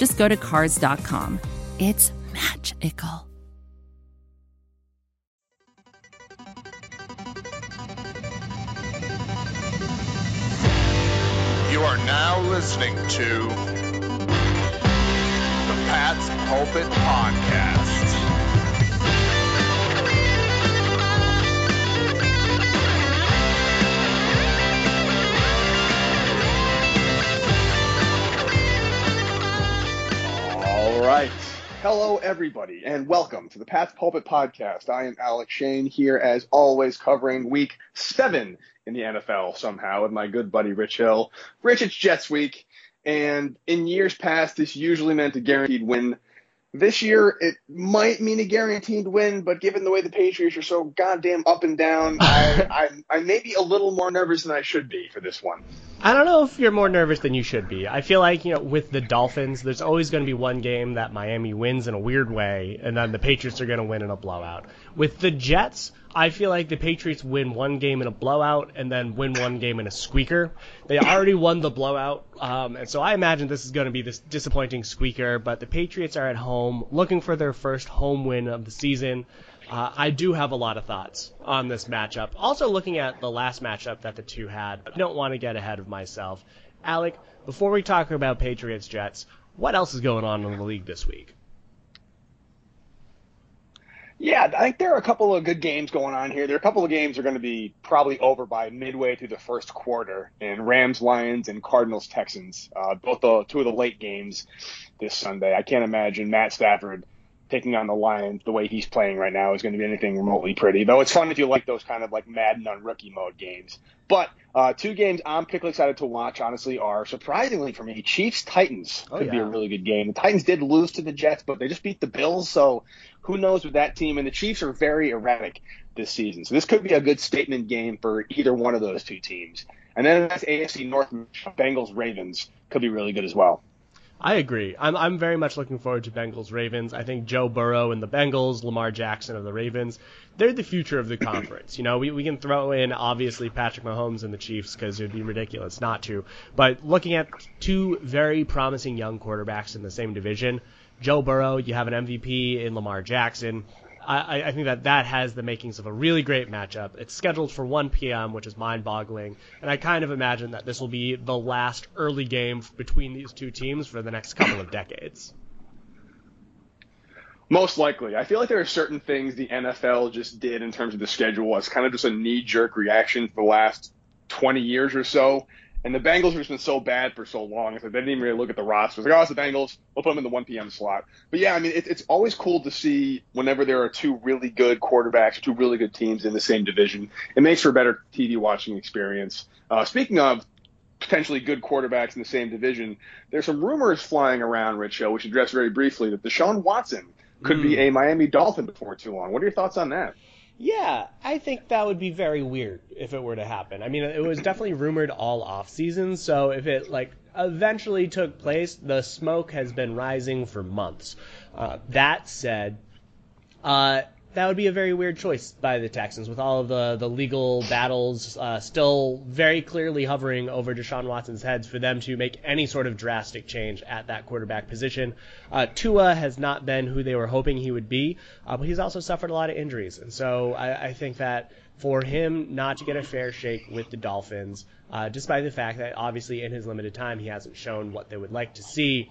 just go to Cars.com. It's magical. You are now listening to the Pat's Pulpit Podcast. Hello, everybody, and welcome to the Pat's Pulpit Podcast. I am Alec Shane here, as always, covering week seven in the NFL somehow with my good buddy Rich Hill. Rich, it's Jets week, and in years past, this usually meant a guaranteed win. This year, it might mean a guaranteed win, but given the way the Patriots are so goddamn up and down, I, I, I may be a little more nervous than I should be for this one. I don't know if you're more nervous than you should be. I feel like, you know, with the Dolphins, there's always going to be one game that Miami wins in a weird way, and then the Patriots are going to win in a blowout. With the Jets, I feel like the Patriots win one game in a blowout and then win one game in a squeaker. They already won the blowout, um, and so I imagine this is going to be this disappointing squeaker, but the Patriots are at home looking for their first home win of the season. Uh, I do have a lot of thoughts on this matchup. Also, looking at the last matchup that the two had, I don't want to get ahead of myself. Alec, before we talk about Patriots Jets, what else is going on in the league this week? Yeah, I think there are a couple of good games going on here. There are a couple of games that are going to be probably over by midway through the first quarter. And Rams, Lions, and Cardinals, Texans, uh, both the two of the late games this Sunday. I can't imagine Matt Stafford taking on the Lions the way he's playing right now is going to be anything remotely pretty. Though it's fun if you like those kind of like Madden on rookie mode games. But uh, two games I'm particularly excited to watch, honestly, are surprisingly for me, Chiefs Titans Oh, could be a really good game. The Titans did lose to the Jets, but they just beat the Bills, so who knows with that team? And the Chiefs are very erratic this season, so this could be a good statement game for either one of those two teams. And then that's AFC North Bengals Ravens could be really good as well. I agree. I'm I'm very much looking forward to Bengals Ravens. I think Joe Burrow and the Bengals, Lamar Jackson of the Ravens, they're the future of the conference. You know, we, we can throw in obviously Patrick Mahomes and the Chiefs because it would be ridiculous not to. But looking at two very promising young quarterbacks in the same division, Joe Burrow, you have an MVP in Lamar Jackson. I, I- think that that has the makings of a really great matchup. It's scheduled for 1 p.m., which is mind-boggling, and I kind of imagine that this will be the last early game between these two teams for the next couple of decades. Most likely. I feel like there are certain things the NFL just did in terms of the schedule as kind of just a knee jerk reaction for the last 20 years or so. And the Bengals have just been so bad for so long. It's like they didn't even really look at the roster. It's like, oh, it's the Bengals. We'll put them in the 1 p.m. slot. But yeah, I mean, it, it's always cool to see whenever there are two really good quarterbacks, two really good teams in the same division. It makes for a better TV watching experience. Uh, speaking of potentially good quarterbacks in the same division, there's some rumors flying around, Rich, we address very briefly, that Deshaun Watson could be a Miami Dolphin before too long. What are your thoughts on that? Yeah, I think that would be very weird if it were to happen. I mean, it was definitely rumored all off season, so if it like eventually took place, the smoke has been rising for months. Uh, that said, uh, that would be a very weird choice by the Texans with all of the, the legal battles uh, still very clearly hovering over Deshaun Watson's heads for them to make any sort of drastic change at that quarterback position. Uh, Tua has not been who they were hoping he would be, uh, but he's also suffered a lot of injuries. And so I, I think that for him not to get a fair shake with the Dolphins, uh, despite the fact that obviously in his limited time he hasn't shown what they would like to see,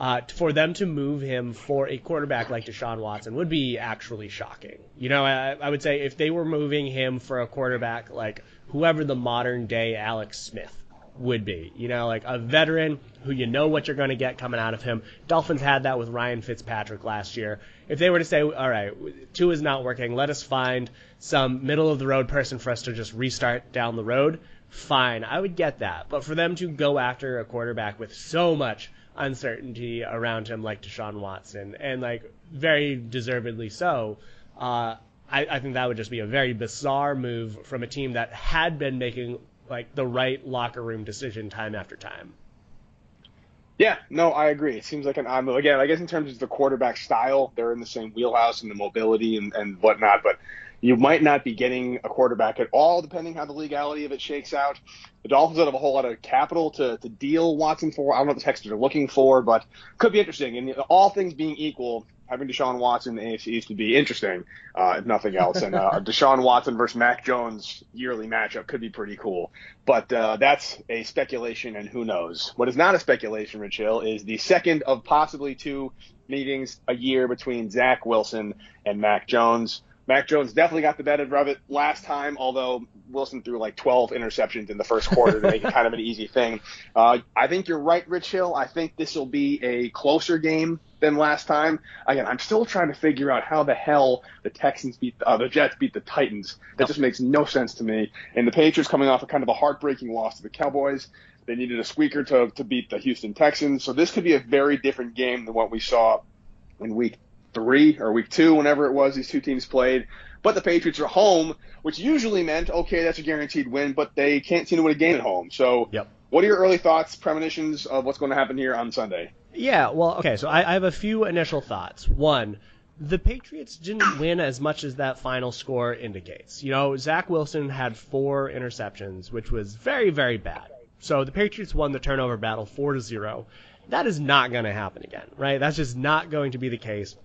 uh, for them to move him for a quarterback like Deshaun Watson would be actually shocking. You know, I, I would say if they were moving him for a quarterback like whoever the modern day Alex Smith would be, you know, like a veteran who you know what you're going to get coming out of him. Dolphins had that with Ryan Fitzpatrick last year. If they were to say, all right, Tua is not working, let us find some middle of the road person for us to just restart down the road, fine, I would get that. But for them to go after a quarterback with so much uncertainty around him, like Deshaun Watson, and like very deservedly so. Uh, I, I think that would just be a very bizarre move from a team that had been making like the right locker room decision time after time. Yeah, no, I agree. It seems like an odd move. Again, I guess in terms of the quarterback style, they're in the same wheelhouse and the mobility and, and whatnot, but you might not be getting a quarterback at all, depending how the legality of it shakes out. The Dolphins don't have a whole lot of capital to, to deal Watson for. I don't know what the Texans are looking for, but could be interesting. And all things being equal, having Deshaun Watson in the AFC East would be interesting, uh, if nothing else. And uh, Deshaun Watson versus Mac Jones yearly matchup could be pretty cool. But uh, that's a speculation, and who knows? What is not a speculation, Rich Hill, is the second of possibly two meetings a year between Zach Wilson and Mac Jones. Mac Jones definitely got the better of it last time, although Wilson threw like 12 interceptions in the first quarter to make it kind of an easy thing. Uh, I think you're right, Rich Hill. I think this will be a closer game than last time. Again, I'm still trying to figure out how the hell the Texans beat uh, the Jets beat the Titans. That just makes no sense to me. And the Patriots coming off a kind of a heartbreaking loss to the Cowboys. They needed a squeaker to, to beat the Houston Texans. So this could be a very different game than what we saw in week three or week two, whenever it was these two teams played. But the Patriots are home, which usually meant, okay, that's a guaranteed win, but they can't seem to win a game at home. So, yep. what are your early thoughts, premonitions of what's going to happen here on Sunday? Yeah, well, okay, so I, I have a few initial thoughts. One, the Patriots didn't win as much as that final score indicates. You know, Zach Wilson had four interceptions, which was very, very bad. So the Patriots won the turnover battle four to zero. That is not going to happen again, right? That's just not going to be the case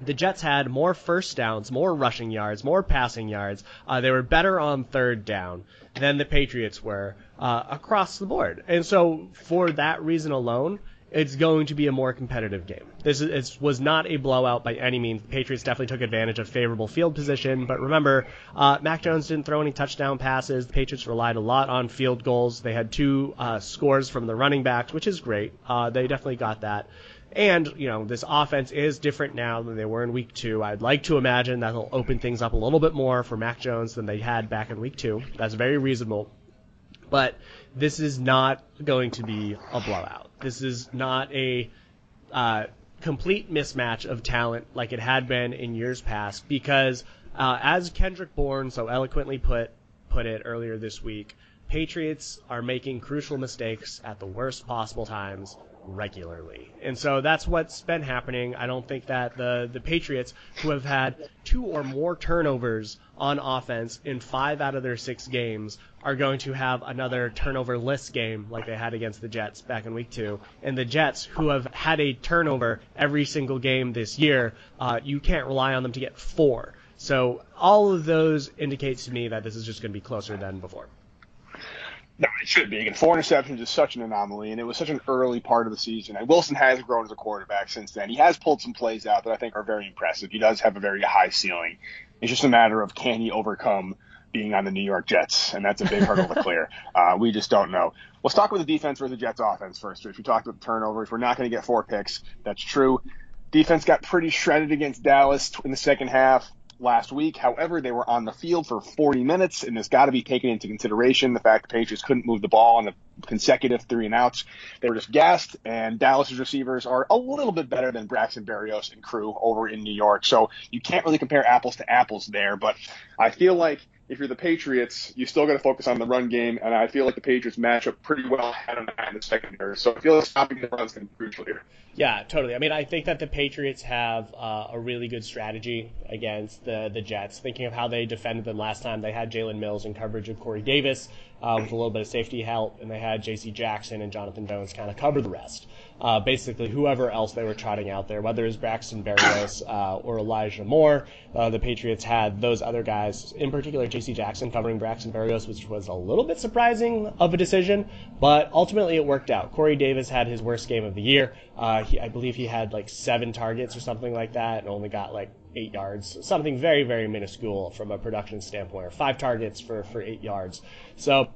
the Jets had more first downs, more rushing yards, more passing yards. Uh, they were better on third down than the Patriots were uh, across the board. And so, for that reason alone, it's going to be a more competitive game. This is, was not a blowout by any means. The Patriots definitely took advantage of favorable field position, but remember, uh, Mac Jones didn't throw any touchdown passes. The Patriots relied a lot on field goals. They had two uh, scores from the running backs, which is great. Uh, they definitely got that. And, you know, this offense is different now than they were in week two. I'd like to imagine that'll open things up a little bit more for Mac Jones than they had back in week two. That's very reasonable. But this is not going to be a blowout. This is not a uh, complete mismatch of talent like it had been in years past because, uh, as Kendrick Bourne so eloquently put put it earlier this week, Patriots are making crucial mistakes at the worst possible times regularly. And so that's what's been happening. I don't think that the, the Patriots, who have had two or more turnovers on offense in five out of their six games, are going to have another turnover-less game like they had against the Jets back in week two. And the Jets, who have had a turnover every single game this year, uh, you can't rely on them to get four. So all of those indicates to me that this is just going to be closer than before. No, it should be. Again, four interceptions is such an anomaly, and it was such an early part of the season. And Wilson has grown as a quarterback since then. He has pulled some plays out that I think are very impressive. He does have a very high ceiling. It's just a matter of can he overcome being on the New York Jets, and that's a big hurdle to clear. Uh, we just don't know. Let's talk about the defense versus the Jets offense first. If we talked about the turnovers, we're not going to get four picks. That's true. Defense got pretty shredded against Dallas in the second half last week. However, they were on the field for 40 minutes, and there's got to be taken into consideration the fact the Patriots couldn't move the ball on the consecutive three and outs. They were just gassed, and Dallas's receivers are a little bit better than Braxton Berrios and crew over in New York. So you can't really compare apples to apples there, but I feel like if you're the Patriots, you still got to focus on the run game, and I feel like the Patriots match up pretty well head on in the secondary. So I feel like stopping the run is going to be crucial here. Yeah, totally. I mean, I think that the Patriots have uh, a really good strategy against the the Jets. Thinking of how they defended them last time, they had Jalen Mills in coverage of Corey Davis uh, with a little bit of safety help, and they had J.C. Jackson and Jonathan Jones kind of cover the rest uh, basically whoever else they were trotting out there, whether it was Braxton Berrios uh, or Elijah Moore. Uh, the Patriots had those other guys, in particular J.C. Jackson covering Braxton Berrios, which was a little bit surprising of a decision, but ultimately it worked out. Corey Davis had his worst game of the year. He, I believe he had like seven targets or something like that, and only got like eight yards, something very, very minuscule from a production standpoint, or five targets for, for eight yards. So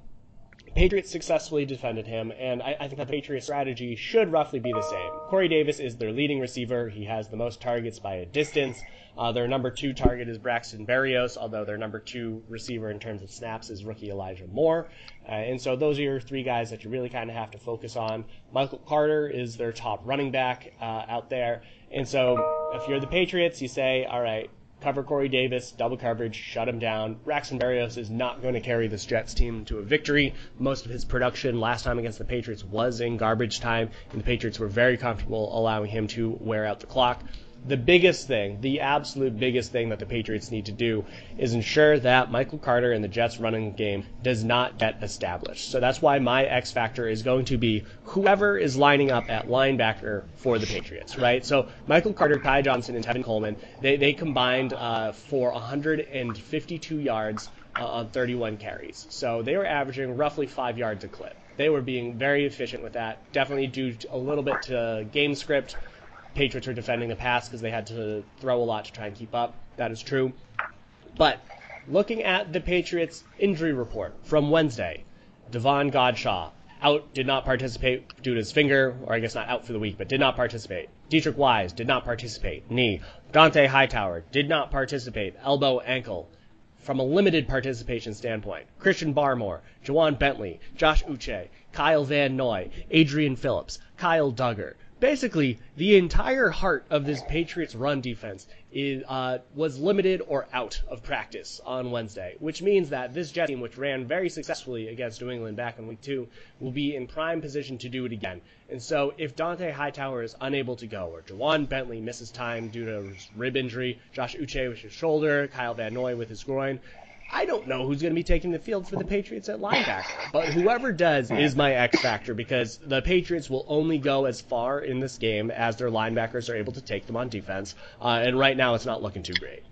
Patriots successfully defended him, and I, I think the Patriots strategy should roughly be the same. Corey Davis is their leading receiver. He has the most targets by a distance. Uh, their number two target is Braxton Berrios, although their number two receiver in terms of snaps is rookie Elijah Moore. Uh, and so those are your three guys that you really kind of have to focus on. Michael Carter is their top running back uh, out there. And so if you're the Patriots, you say, all right, cover Corey Davis, double coverage, shut him down. Braxton Berrios is not going to carry this Jets team to a victory. Most of his production last time against the Patriots was in garbage time, and the Patriots were very comfortable allowing him to wear out the clock the biggest thing, the absolute biggest thing that the Patriots need to do is ensure that Michael Carter and the Jets running game does not get established. So that's why my X factor is going to be whoever is lining up at linebacker for the Patriots, right? So Michael Carter, Ty Johnson, and Tevin Coleman, they, they combined uh, for 152 yards uh, on 31 carries. So they were averaging roughly five yards a clip. They were being very efficient with that. Definitely due a little bit to game script. Patriots were defending the pass because they had to throw a lot to try and keep up. That is true. But looking at the Patriots injury report from Wednesday, Davon Godchaux out, did not participate due to his finger, or I guess not out for the week, but did not participate. Deatrich Wise did not participate, knee. Dont'a Hightower did not participate, elbow, ankle. From a limited participation standpoint, Christian Barmore, Ja'Whaun Bentley, Josh Uche, Kyle Van Noy, Adrian Phillips, Kyle Dugger, basically the entire heart of this Patriots run defense is, uh, was limited or out of practice on Wednesday, which means that this Jets team, which ran very successfully against New England back in week two, will be in prime position to do it again. And so if Dont'a Hightower is unable to go, or Ja'Whaun Bentley misses time due to rib injury, Josh Uche with his shoulder, Kyle Van Noy with his groin, I don't know who's going to be taking the field for the Patriots at linebacker, but whoever does is my X factor because the Patriots will only go as far in this game as their linebackers are able to take them on defense, uh, and right now it's not looking too great.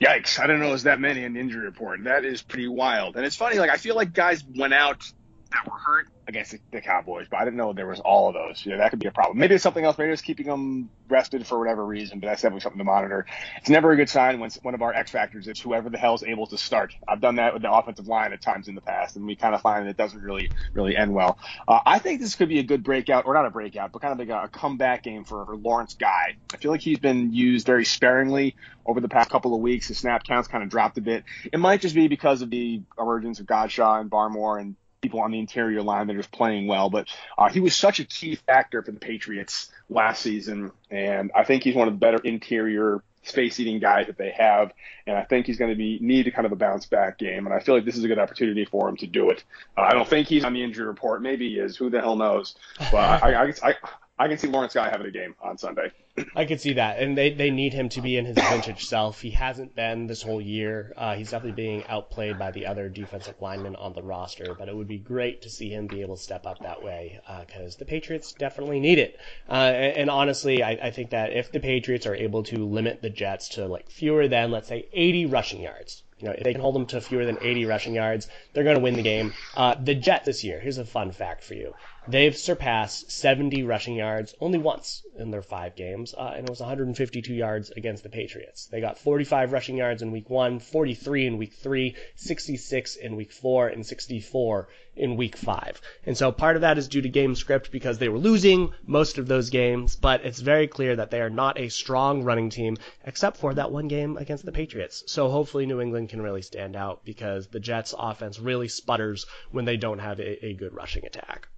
Yikes! I don't know there's that many in the injury report. That is pretty wild, and it's funny. Like I feel like guys went out that were hurt against the, Cowboys, but I didn't know there was all of those. Yeah, that could be a problem. Maybe it's something else. Maybe it's keeping them rested for whatever reason, but that's definitely something to monitor. It's never a good sign when one of our X factors is whoever the hell's able to start. I've done that with the offensive line at times in the past, and we kind of find that it doesn't really really end well. Uh, I think this could be a good breakout, or not a breakout, but kind of like a, a comeback game for, for Lawrence Guy. I feel like he's been used very sparingly over the past couple of weeks. His snap counts kind of dropped a bit. It might just be because of the emergence of Godchaux and Barmore and people on the interior line that are just playing well. But uh, he was such a key factor for the Patriots last season, and I think he's one of the better interior space eating guys that they have, and I think he's going to be need a kind of a bounce back game, and I feel like this is a good opportunity for him to do it. Uh, I don't think he's on the injury report. Maybe he is. Who the hell knows? But I, I, I, I can see Lawrence Guy having a game on Sunday. I could see that, and they, they need him to be in his vintage self. He hasn't been this whole year. Uh, he's definitely being outplayed by the other defensive linemen on the roster, but it would be great to see him be able to step up that way because uh, the Patriots definitely need it. Uh, and, and, honestly, I, I think that if the Patriots are able to limit the Jets to like fewer than let's say 80 rushing yards, you know, if they can hold them to fewer than 80 rushing yards, they're going to win the game. Uh, the Jets this year, here's a fun fact for you. They've surpassed 70 rushing yards only once in their five games, uh, and it was 152 yards against the Patriots. They got 45 rushing yards in week one, 43 in week three, 66 in week four, and 64 in week five. And so part of that is due to game script because they were losing most of those games, but it's very clear that they are not a strong running team except for that one game against the Patriots. So hopefully New England can really stand out because the Jets offense really sputters when they don't have a, a good rushing attack.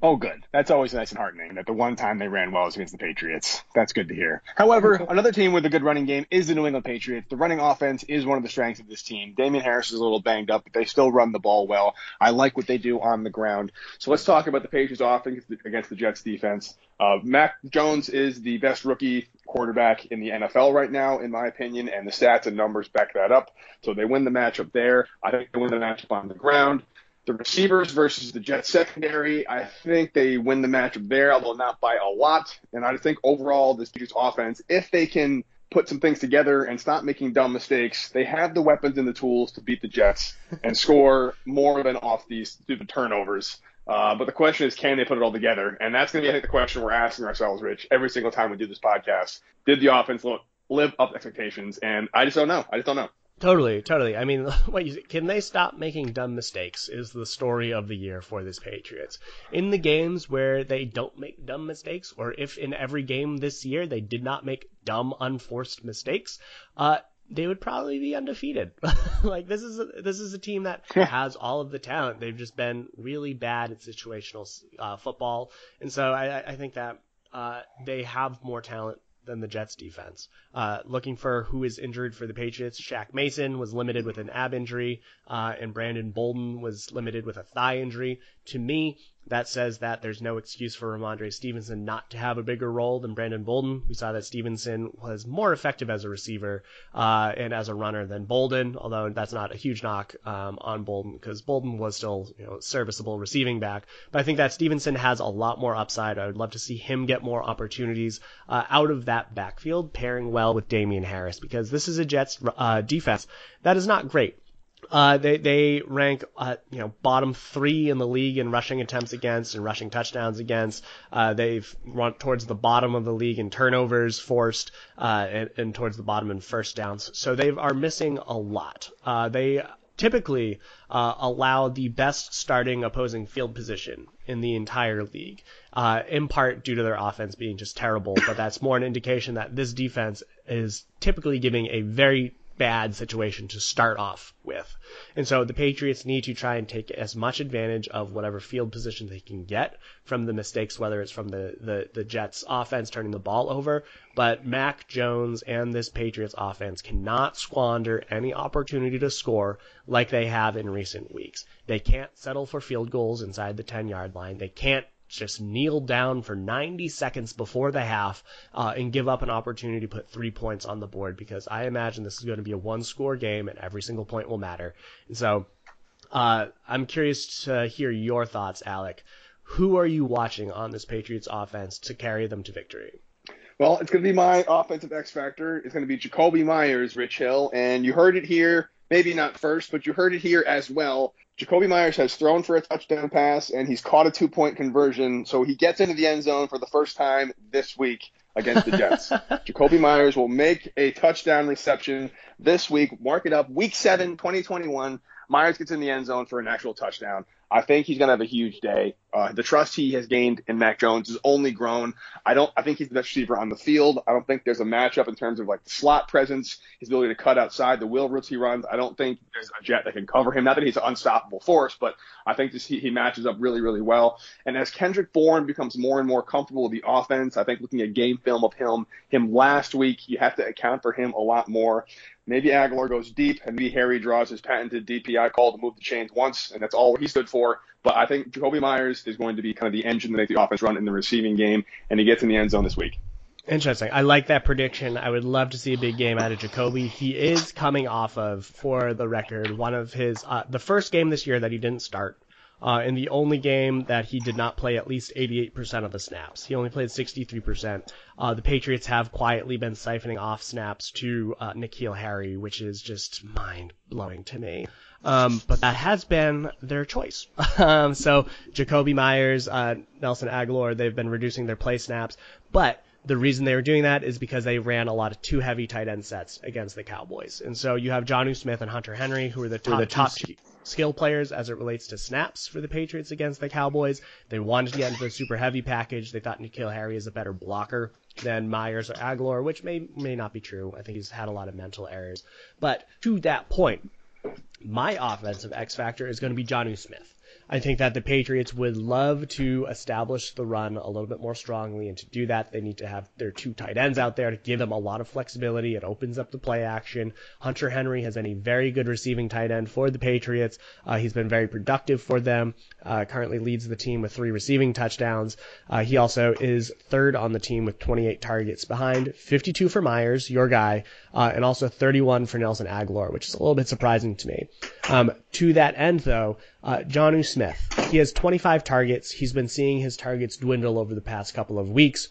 Oh, good. That's always nice and heartening that the one time they ran well was against the Patriots. That's good to hear. However, another team with a good running game is the New England Patriots. The running offense is one of the strengths of this team. Damien Harris is a little banged up, but they still run the ball well. I like what they do on the ground. So let's talk about the Patriots offense against the Jets defense. Uh, Mac Jones is the best rookie quarterback in the NFL right now, in my opinion, and the stats and numbers back that up. So they win the matchup there. I think they win the matchup on the ground the receivers versus the Jets secondary. I think they win the matchup there, although not by a lot. And I think overall, this Patriots offense, if they can put some things together and stop making dumb mistakes, they have the weapons and the tools to beat the Jets and score more than off these through the turnovers. Uh, but the question is, can they put it all together? And that's going to be, I think, the question we're asking ourselves, Rich, every single time we do this podcast. Did the offense live up expectations? And I just don't know. I just don't know. Totally, totally. I mean, what you, can they stop making dumb mistakes? Is the story of the year for this Patriots. In the games where they don't make dumb mistakes, or if in every game this year they did not make dumb, unforced mistakes, uh, they would probably be undefeated. like this is a, this is a team that has all of the talent. They've just been really bad at situational uh, football, and so I, I think that uh, they have more talent than the Jets defense. Uh, looking for who is injured for the Patriots, Shaq Mason was limited with an ab injury, uh, and Brandon Bolden was limited with a thigh injury. To me, that says that there's no excuse for Rhamondre Stevenson not to have a bigger role than Brandon Bolden. We saw that Stevenson was more effective as a receiver uh, and as a runner than Bolden, although that's not a huge knock um, on Bolden because Bolden was still you know serviceable receiving back. But I think that Stevenson has a lot more upside. I would love to see him get more opportunities uh, out of that backfield, pairing well with Damien Harris because this is a Jets uh, defense that is not great. Uh, they they rank uh, you know bottom three in the league in rushing attempts against and rushing touchdowns against. Uh, they've run towards the bottom of the league in turnovers forced uh, and, and, towards the bottom in first downs. So they are missing a lot. Uh, they typically uh, allow the best starting opposing field position in the entire league, uh, in part due to their offense being just terrible. But that's more an indication that this defense is typically giving a very bad situation to start off with. And so the Patriots need to try and take as much advantage of whatever field position they can get from the mistakes, whether it's from the, the, the Jets offense turning the ball over. But Mac Jones and this Patriots offense cannot squander any opportunity to score like they have in recent weeks. They can't settle for field goals inside the 10 yard line. They can't just kneel down for 90 seconds before the half uh, and give up an opportunity to put three points on the board because I imagine this is going to be a one score game and every single point will matter. And so uh, I'm curious to hear your thoughts, Alec. Who are you watching on this Patriots offense to carry them to victory? Well, it's going to be my offensive X factor. It's going to be Jakobi Meyers, Rich Hill, and you heard it here. Maybe not first, but you heard it here as well. Jakobi Meyers has thrown for a touchdown pass and he's caught a two point conversion. So he gets into the end zone for the first time this week against the Jets. Jakobi Meyers will make a touchdown reception this week. Mark it up. Week 7, 2021. Meyers gets in the end zone for an actual touchdown. I think he's going to have a huge day. Uh, the trust he has gained in Mac Jones has only grown. I don't. I think he's the best receiver on the field. I don't think there's a matchup in terms of like the slot presence, his ability to cut outside, the wheel routes he runs. I don't think there's a jet that can cover him. Not that he's an unstoppable force, but I think this, he, he matches up really, really well. And as Kendrick Bourne becomes more and more comfortable with the offense, I think looking at game film of him, him last week, you have to account for him a lot more. Maybe Agholor goes deep, and maybe Harry draws his patented DPI call to move the chains once, and that's all he stood for. But I think Jakobi Meyers is going to be kind of the engine to make the offense run in the receiving game, and he gets in the end zone this week. Interesting. I like that prediction. I would love to see a big game out of Jakobi. He is coming off of, for the record, one of his uh, the first game this year that he didn't start uh, in the only game that he did not play at least 88% of the snaps. He only played 63%. Uh, the Patriots have quietly been siphoning off snaps to uh, N'Keal Harry, which is just mind blowing to me. Um, but that has been their choice. um, so Jakobi Meyers, uh, Nelson Agholor, they've been reducing their play snaps, but the reason they were doing that is because they ran a lot of two heavy tight end sets against the Cowboys. And so you have Jonnu Smith and Hunter Henry, who are the top, the top skill players as it relates to snaps for the Patriots against the Cowboys. They wanted to get into the super heavy package. They thought N'Keal Harry is a better blocker than Meyers or Agholor, which may may not be true. I think he's had a lot of mental errors. But to that point, my offensive X factor is going to be Jonnu Smith. I think that the Patriots would love to establish the run a little bit more strongly, and to do that, they need to have their two tight ends out there to give them a lot of flexibility. It opens up the play action. Hunter Henry has been a very good receiving tight end for the Patriots. Uh, he's been very productive for them. Uh, currently leads the team with three receiving touchdowns. Uh, he also is third on the team with 28 targets behind 52 for Meyers, your guy, uh, and also 31 for Nelson Agholor, which is a little bit surprising to me. Um, to that end, though, uh, Jonnu Smith, he has 25 targets. He's been seeing his targets dwindle over the past couple of weeks.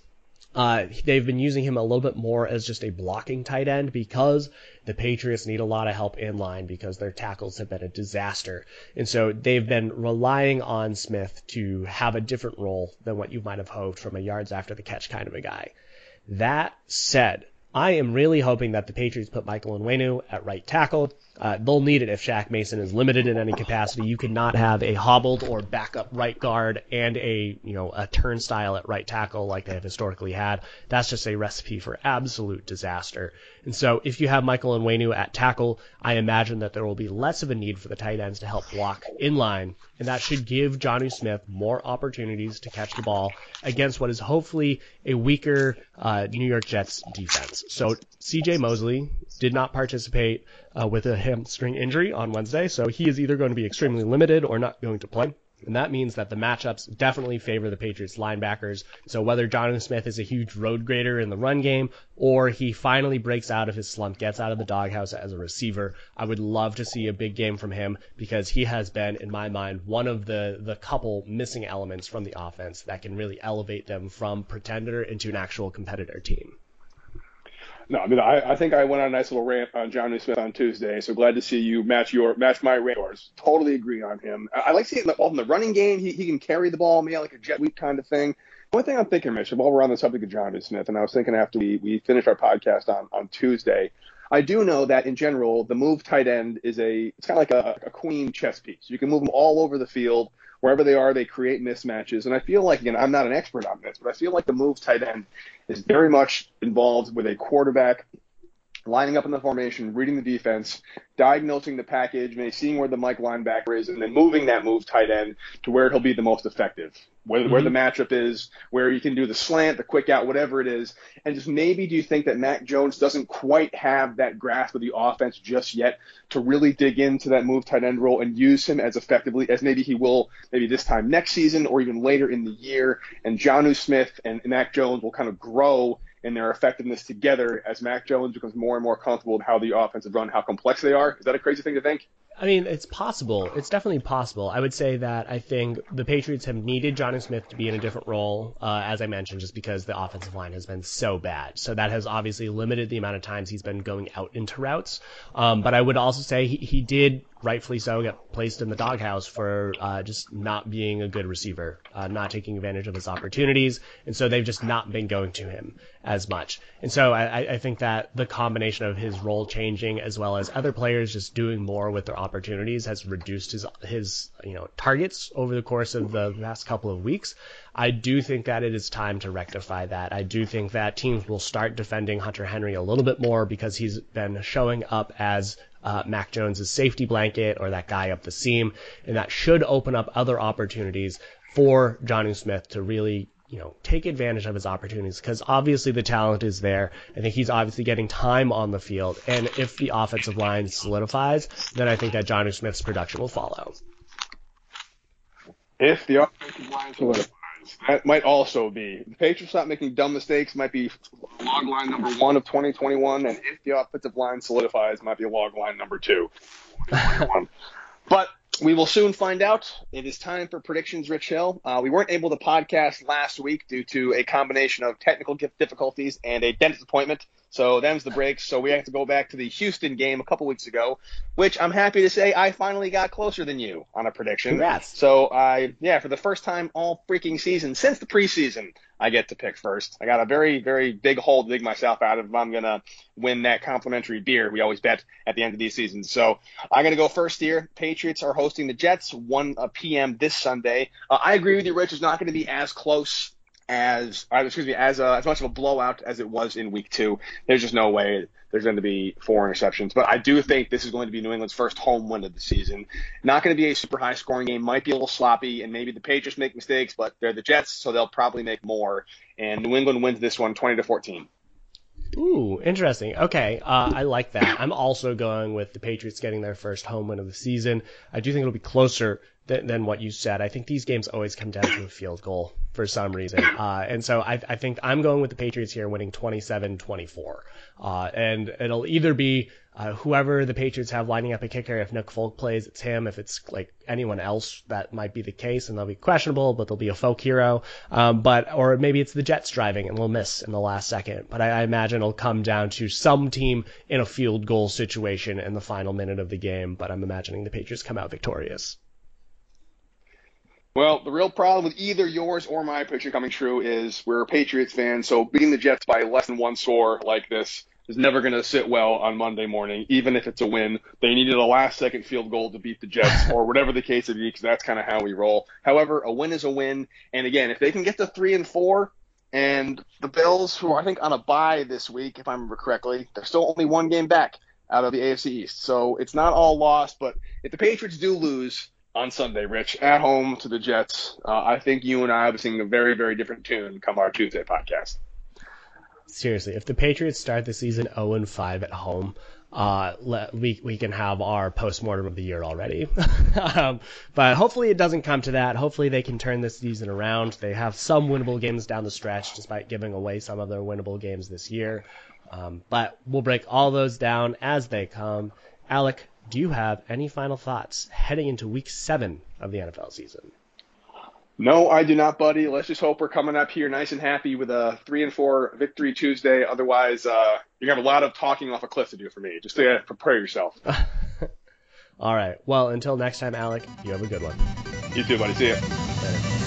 Uh, they've been using him a little bit more as just a blocking tight end because the Patriots need a lot of help in line because their tackles have been a disaster. And so they've been relying on Smith to have a different role than what you might have hoped from a yards after the catch kind of a guy. That said, I am really hoping that the Patriots put Michael Onwenu at right tackle. Uh, they'll need it if Shaq Mason is limited in any capacity. You cannot have a hobbled or backup right guard and a you know a turnstile at right tackle like they have historically had. That's just a recipe for absolute disaster. And so if you have Michael Onwenu at tackle, I imagine that there will be less of a need for the tight ends to help block in line, and that should give Jonnu Smith more opportunities to catch the ball against what is hopefully a weaker uh, New York Jets defense. So C.J. Mosley did not participate uh, with a hamstring injury on Wednesday, so he is either going to be extremely limited or not going to play. And that means that the matchups definitely favor the Patriots linebackers. So whether Jonathan Smith is a huge road grader in the run game or he finally breaks out of his slump, gets out of the doghouse as a receiver, I would love to see a big game from him because he has been, in my mind, one of the, the couple missing elements from the offense that can really elevate them from pretender into an actual competitor team. No, I mean, I, I think I went on a nice little rant on Jonnu Smith on Tuesday. So glad to see you match your match my rant. Totally agree on him. I, I like seeing the, in the running game. He, he can carry the ball, maybe like a jet sweep kind of thing. One thing I'm thinking, Mitch, while we're on the subject of Jonnu Smith, and I was thinking after we, we finished our podcast on, on Tuesday, I do know that in general, the move tight end is a it's kind of like a, a queen chess piece. You can move them all over the field wherever they are, they create mismatches. And I feel like, again, I'm not an expert on this, but I feel like the move tight end is very much involved with a quarterback lining up in the formation, reading the defense, diagnosing the package, maybe seeing where the Mike linebacker is, and then moving that move tight end to where he'll be the most effective, where, mm-hmm. where the mm-hmm. matchup is, where you can do the slant, the quick out, whatever it is. And just maybe do you think that Mac Jones doesn't quite have that grasp of the offense just yet to really dig into that move tight end role and use him as effectively as maybe he will maybe this time next season or even later in the year. And Jonnu Smith and Mac Jones will kind of grow in their effectiveness together as Mac Jones becomes more and more comfortable with how the offensive run, how complex they are. Is that a crazy thing to think? I mean, it's possible. It's definitely possible. I would say that I think the Patriots have needed Jonnu Smith to be in a different role, uh, as I mentioned, just because the offensive line has been so bad. So that has obviously limited the amount of times he's been going out into routes. Um, but I would also say he, he did rightfully so, get placed in the doghouse for uh, just not being a good receiver, uh, not taking advantage of his opportunities, and so they've just not been going to him as much. And so I, I think that the combination of his role changing as well as other players just doing more with their opportunities has reduced his his you know targets over the course of the last couple of weeks. I do think that it is time to rectify that. I do think that teams will start defending Hunter Henry a little bit more because he's been showing up as uh, Mac Jones's safety blanket or that guy up the seam, and that should open up other opportunities for Jonnu Smith to really you know, take advantage of his opportunities because obviously the talent is there. I think he's obviously getting time on the field. And if the offensive line solidifies, then I think that Jonnu Smith's production will follow. If the offensive line solidifies, that might also be the Patriots not making dumb mistakes might be log line number one of 2021, and if the offensive line solidifies, might be log line number two. but we will soon find out. It is time for predictions, Rich Hill. Uh, we weren't able to podcast last week due to a combination of technical difficulties and a dentist appointment. So them's the breaks. So we have to go back to the Houston game a couple weeks ago, which I'm happy to say I finally got closer than you on a prediction. Congrats. So I, yeah, for the first time all freaking season since the preseason, I get to pick first. I got a very, very big hole to dig myself out of if I'm gonna win that complimentary beer we always bet at the end of these seasons. So I'm gonna go first here. Patriots are hosting the Jets 1 p.m. this Sunday. Uh, I agree with you, Rich. It's not going to be as close as uh, excuse me as uh, as much of a blowout as it was in week two. There's just no way there's going to be four interceptions. But I do think this is going to be New England's first home win of the season. Not going to be a super high scoring game. Might be a little sloppy, and maybe the Patriots make mistakes, but they're the Jets, so they'll probably make more. And New England wins this one, 20 to 14. Ooh, interesting. Okay, uh, I like that. I'm also going with the Patriots getting their first home win of the season. I do think it'll be closer than, than what you said. I think these games always come down to a field goal for some reason. Uh, and so I, I, think I'm going with the Patriots here winning 27-24. Uh, and it'll either be uh, whoever the Patriots have lining up a kicker. If Nick Folk plays, it's him. If it's like anyone else, that might be the case, and they'll be questionable, but they'll be a folk hero. Um, but or maybe it's the Jets driving and they'll miss in the last second. But I, I imagine it'll come down to some team in a field goal situation in the final minute of the game. But I'm imagining the Patriots come out victorious. Well, the real problem with either yours or my prediction coming true is we're Patriots fans, so beating the Jets by less than one score like this is never going to sit well on Monday morning, even if it's a win. They needed a last second field goal to beat the Jets or whatever the case may be, because that's kind of how we roll. However, a win is a win. And again, if they can get to three and four, and the Bills, who are, I think on a bye this week, if I remember correctly, they're still only one game back out of the AFC East. So it's not all lost, but if the Patriots do lose, on Sunday, Rich, at home to the Jets. Uh, I think you and I will be singing a very, very different tune come our Tuesday podcast. Seriously, if the Patriots start the season 0 and 5 at home, uh, let, we we can have our postmortem of the year already. um, but hopefully it doesn't come to that. Hopefully they can turn this season around. They have some winnable games down the stretch, despite giving away some of their winnable games this year. Um, but we'll break all those down as they come. Alec, do you have any final thoughts heading into week seven of the NFL season? No, I do not, buddy. Let's just hope we're coming up here nice and happy with a three and four victory Tuesday. Otherwise, uh, you're gonna have a lot of talking off a cliff to do for me. Just to prepare yourself. All right. Well, until next time, Alec, you have a good one. You too, buddy. See ya. Later.